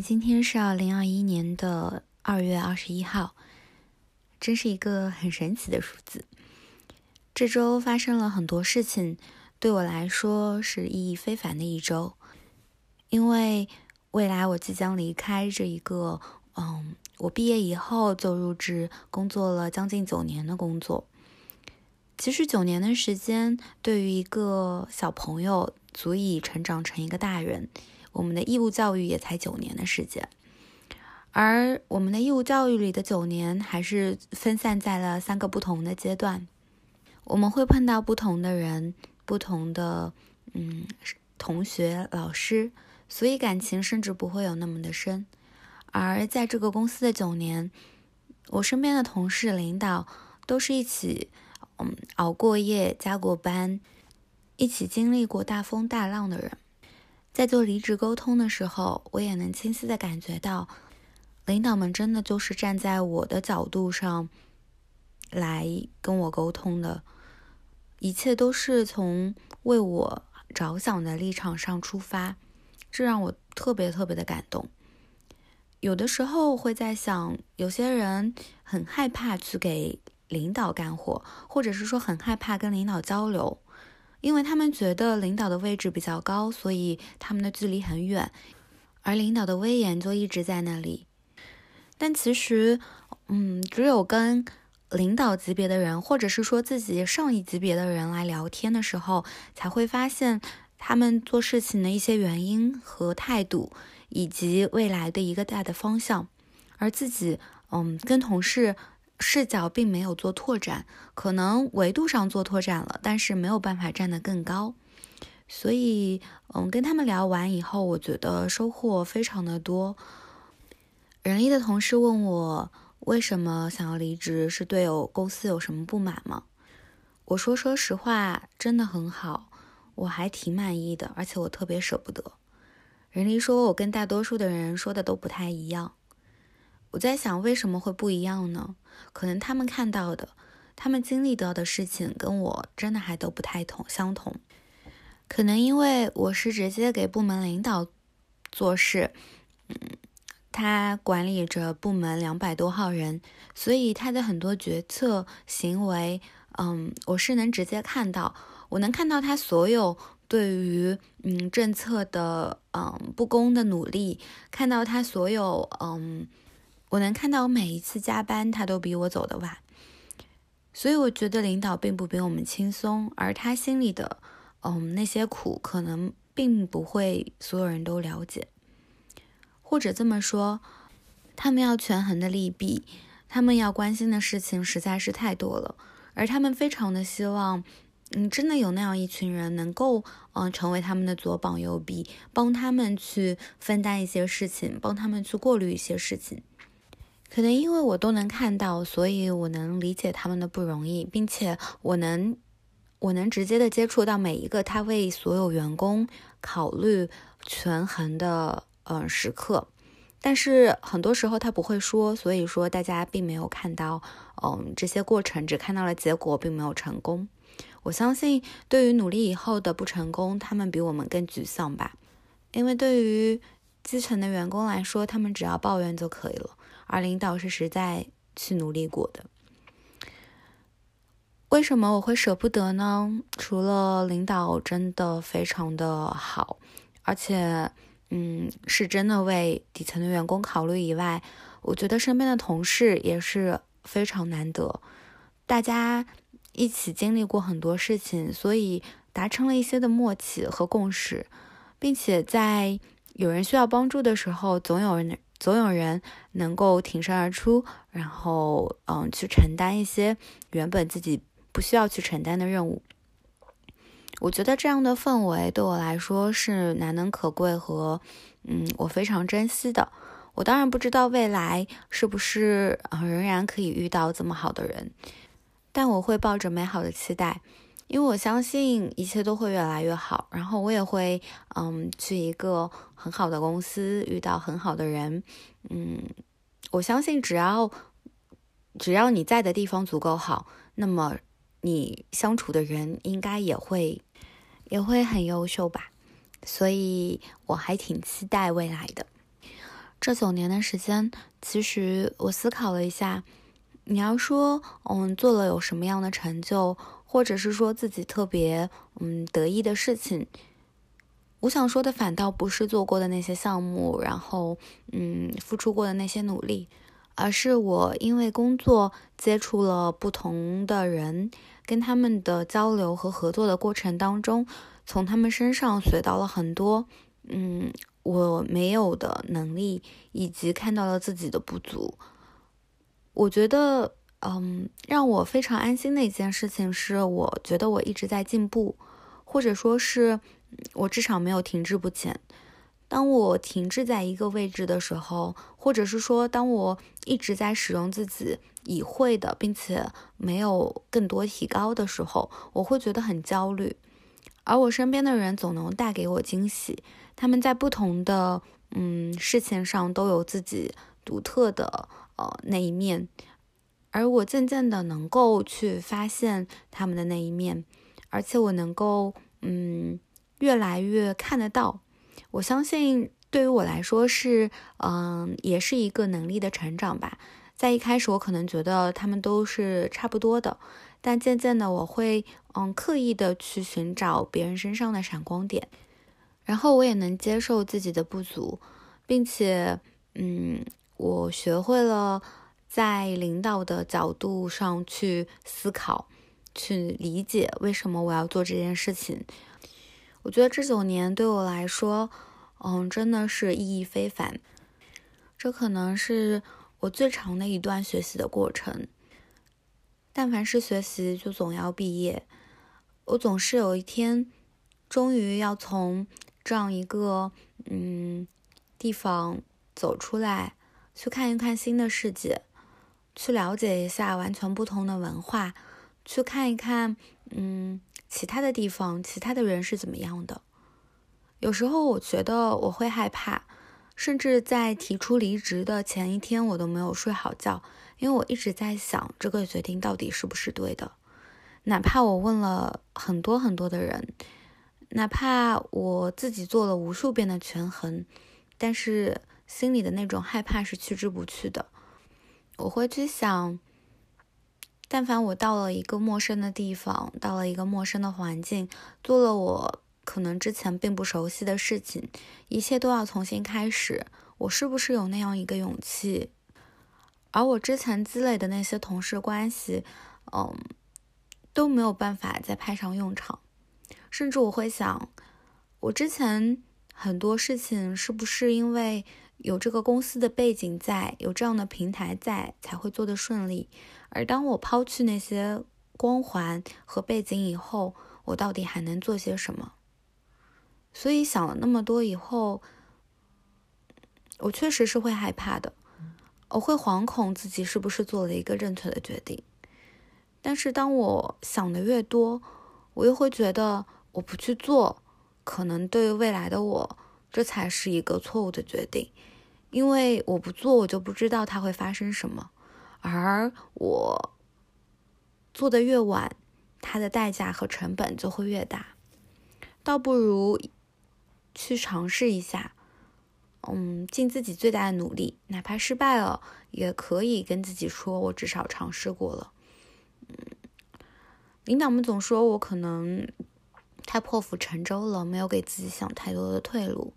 今天是二零二一年的二月二十一号，真是一个很神奇的数字。这周发生了很多事情，对我来说是意义非凡的一周，因为未来我即将离开这一个，嗯，我毕业以后就入职工作了将近九年的工作。其实九年的时间，对于一个小朋友，足以成长成一个大人。我们的义务教育也才九年的时间，而我们的义务教育里的九年还是分散在了三个不同的阶段。我们会碰到不同的人，不同的嗯同学、老师，所以感情甚至不会有那么的深。而在这个公司的九年，我身边的同事、领导都是一起嗯熬过夜、加过班，一起经历过大风大浪的人。在做离职沟通的时候，我也能清晰的感觉到，领导们真的就是站在我的角度上来跟我沟通的，一切都是从为我着想的立场上出发，这让我特别特别的感动。有的时候会在想，有些人很害怕去给领导干活，或者是说很害怕跟领导交流。因为他们觉得领导的位置比较高，所以他们的距离很远，而领导的威严就一直在那里。但其实，嗯，只有跟领导级别的人，或者是说自己上一级别的人来聊天的时候，才会发现他们做事情的一些原因和态度，以及未来的一个大的方向。而自己，嗯，跟同事。视角并没有做拓展，可能维度上做拓展了，但是没有办法站得更高。所以，嗯，跟他们聊完以后，我觉得收获非常的多。人力的同事问我为什么想要离职，是对有公司有什么不满吗？我说，说实话，真的很好，我还挺满意的，而且我特别舍不得。人力说，我跟大多数的人说的都不太一样。我在想，为什么会不一样呢？可能他们看到的、他们经历到的事情，跟我真的还都不太同相同。可能因为我是直接给部门领导做事，嗯，他管理着部门两百多号人，所以他的很多决策行为，嗯，我是能直接看到，我能看到他所有对于嗯政策的嗯不公的努力，看到他所有嗯。我能看到我每一次加班，他都比我走的晚，所以我觉得领导并不比我们轻松，而他心里的，嗯，那些苦可能并不会所有人都了解，或者这么说，他们要权衡的利弊，他们要关心的事情实在是太多了，而他们非常的希望，嗯，真的有那样一群人能够，嗯，成为他们的左膀右臂，帮他们去分担一些事情，帮他们去过滤一些事情。可能因为我都能看到，所以我能理解他们的不容易，并且我能，我能直接的接触到每一个他为所有员工考虑权衡的嗯时刻。但是很多时候他不会说，所以说大家并没有看到嗯这些过程，只看到了结果，并没有成功。我相信，对于努力以后的不成功，他们比我们更沮丧吧，因为对于基层的员工来说，他们只要抱怨就可以了。而领导是实在去努力过的，为什么我会舍不得呢？除了领导真的非常的好，而且，嗯，是真的为底层的员工考虑以外，我觉得身边的同事也是非常难得，大家一起经历过很多事情，所以达成了一些的默契和共识，并且在有人需要帮助的时候，总有人。总有人能够挺身而出，然后嗯，去承担一些原本自己不需要去承担的任务。我觉得这样的氛围对我来说是难能可贵和嗯，我非常珍惜的。我当然不知道未来是不是仍然可以遇到这么好的人，但我会抱着美好的期待。因为我相信一切都会越来越好，然后我也会，嗯，去一个很好的公司，遇到很好的人，嗯，我相信只要只要你在的地方足够好，那么你相处的人应该也会也会很优秀吧，所以我还挺期待未来的。这九年的时间，其实我思考了一下，你要说，嗯，做了有什么样的成就，或者是说自己特别，嗯，得意的事情，我想说的反倒不是做过的那些项目，然后，嗯，付出过的那些努力，而是我因为工作接触了不同的人，跟他们的交流和合作的过程当中，从他们身上学到了很多，嗯。我没有的能力，以及看到了自己的不足。我觉得，嗯，让我非常安心的一件事情是，我觉得我一直在进步，或者说是我至少没有停滞不前。当我停滞在一个位置的时候，或者是说，当我一直在使用自己已会的，并且没有更多提高的时候，我会觉得很焦虑。而我身边的人总能带给我惊喜。他们在不同的嗯事情上都有自己独特的呃那一面，而我渐渐的能够去发现他们的那一面，而且我能够嗯越来越看得到。我相信对于我来说是嗯也是一个能力的成长吧。在一开始我可能觉得他们都是差不多的，但渐渐的我会嗯刻意的去寻找别人身上的闪光点。然后我也能接受自己的不足，并且，嗯，我学会了在领导的角度上去思考，去理解为什么我要做这件事情。我觉得这九年对我来说，嗯，真的是意义非凡。这可能是我最长的一段学习的过程。但凡是学习，就总要毕业。我总是有一天，终于要从。这样一个嗯地方走出来，去看一看新的世界，去了解一下完全不同的文化，去看一看嗯其他的地方，其他的人是怎么样的。有时候我觉得我会害怕，甚至在提出离职的前一天，我都没有睡好觉，因为我一直在想这个决定到底是不是对的，哪怕我问了很多很多的人。哪怕我自己做了无数遍的权衡，但是心里的那种害怕是去之不去的。我会去想，但凡我到了一个陌生的地方，到了一个陌生的环境，做了我可能之前并不熟悉的事情，一切都要重新开始，我是不是有那样一个勇气？而我之前积累的那些同事关系，嗯，都没有办法再派上用场。甚至我会想，我之前很多事情是不是因为有这个公司的背景在，有这样的平台在，才会做得顺利？而当我抛去那些光环和背景以后，我到底还能做些什么？所以想了那么多以后，我确实是会害怕的，我会惶恐自己是不是做了一个正确的决定。但是当我想的越多，我又会觉得。我不去做，可能对未来的我，这才是一个错误的决定，因为我不做，我就不知道它会发生什么，而我做的越晚，它的代价和成本就会越大，倒不如去尝试一下，嗯，尽自己最大的努力，哪怕失败了，也可以跟自己说，我至少尝试过了。嗯，领导们总说我可能。太破釜沉舟了，没有给自己想太多的退路。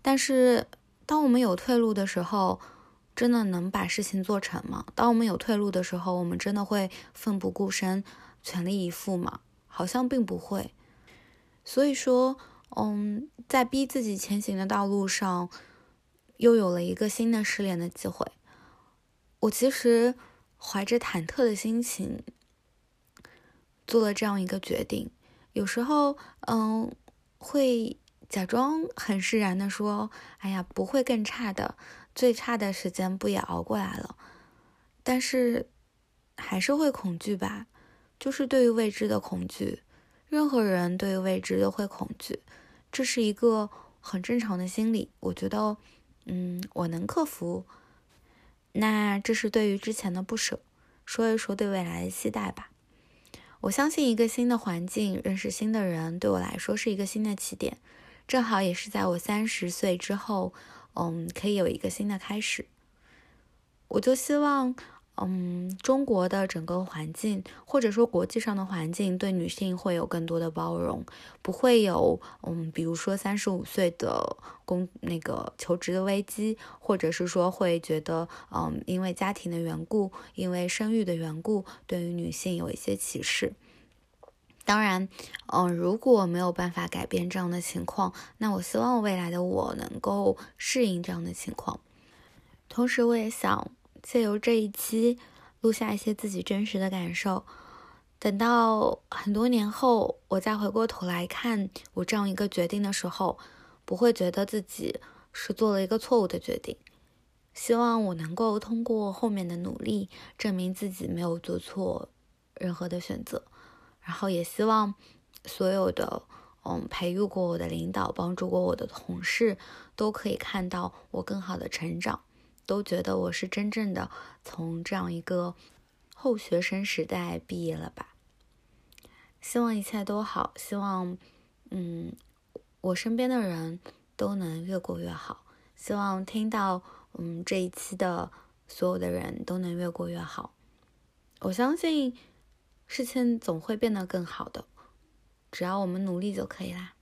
但是，当我们有退路的时候，真的能把事情做成吗？当我们有退路的时候，我们真的会奋不顾身、全力以赴吗？好像并不会。所以说，嗯，在逼自己前行的道路上，又有了一个新的失联的机会。我其实怀着忐忑的心情，做了这样一个决定。有时候，嗯，会假装很释然的说：“哎呀，不会更差的，最差的时间不也熬过来了？”但是，还是会恐惧吧，就是对于未知的恐惧。任何人对于未知都会恐惧，这是一个很正常的心理。我觉得，嗯，我能克服。那这是对于之前的不舍，说一说对未来的期待吧。我相信一个新的环境，认识新的人，对我来说是一个新的起点。正好也是在我三十岁之后，嗯，可以有一个新的开始。我就希望。嗯，中国的整个环境，或者说国际上的环境，对女性会有更多的包容，不会有嗯，比如说三十五岁的工那个求职的危机，或者是说会觉得嗯，因为家庭的缘故，因为生育的缘故，对于女性有一些歧视。当然，嗯，如果没有办法改变这样的情况，那我希望未来的我能够适应这样的情况。同时，我也想。借由这一期录下一些自己真实的感受，等到很多年后，我再回过头来看我这样一个决定的时候，不会觉得自己是做了一个错误的决定。希望我能够通过后面的努力，证明自己没有做错任何的选择。然后也希望所有的嗯培育过我的领导、帮助过我的同事，都可以看到我更好的成长。都觉得我是真正的从这样一个后学生时代毕业了吧？希望一切都好，希望嗯，我身边的人都能越过越好。希望听到嗯这一期的所有的人都能越过越好。我相信事情总会变得更好的，只要我们努力就可以啦。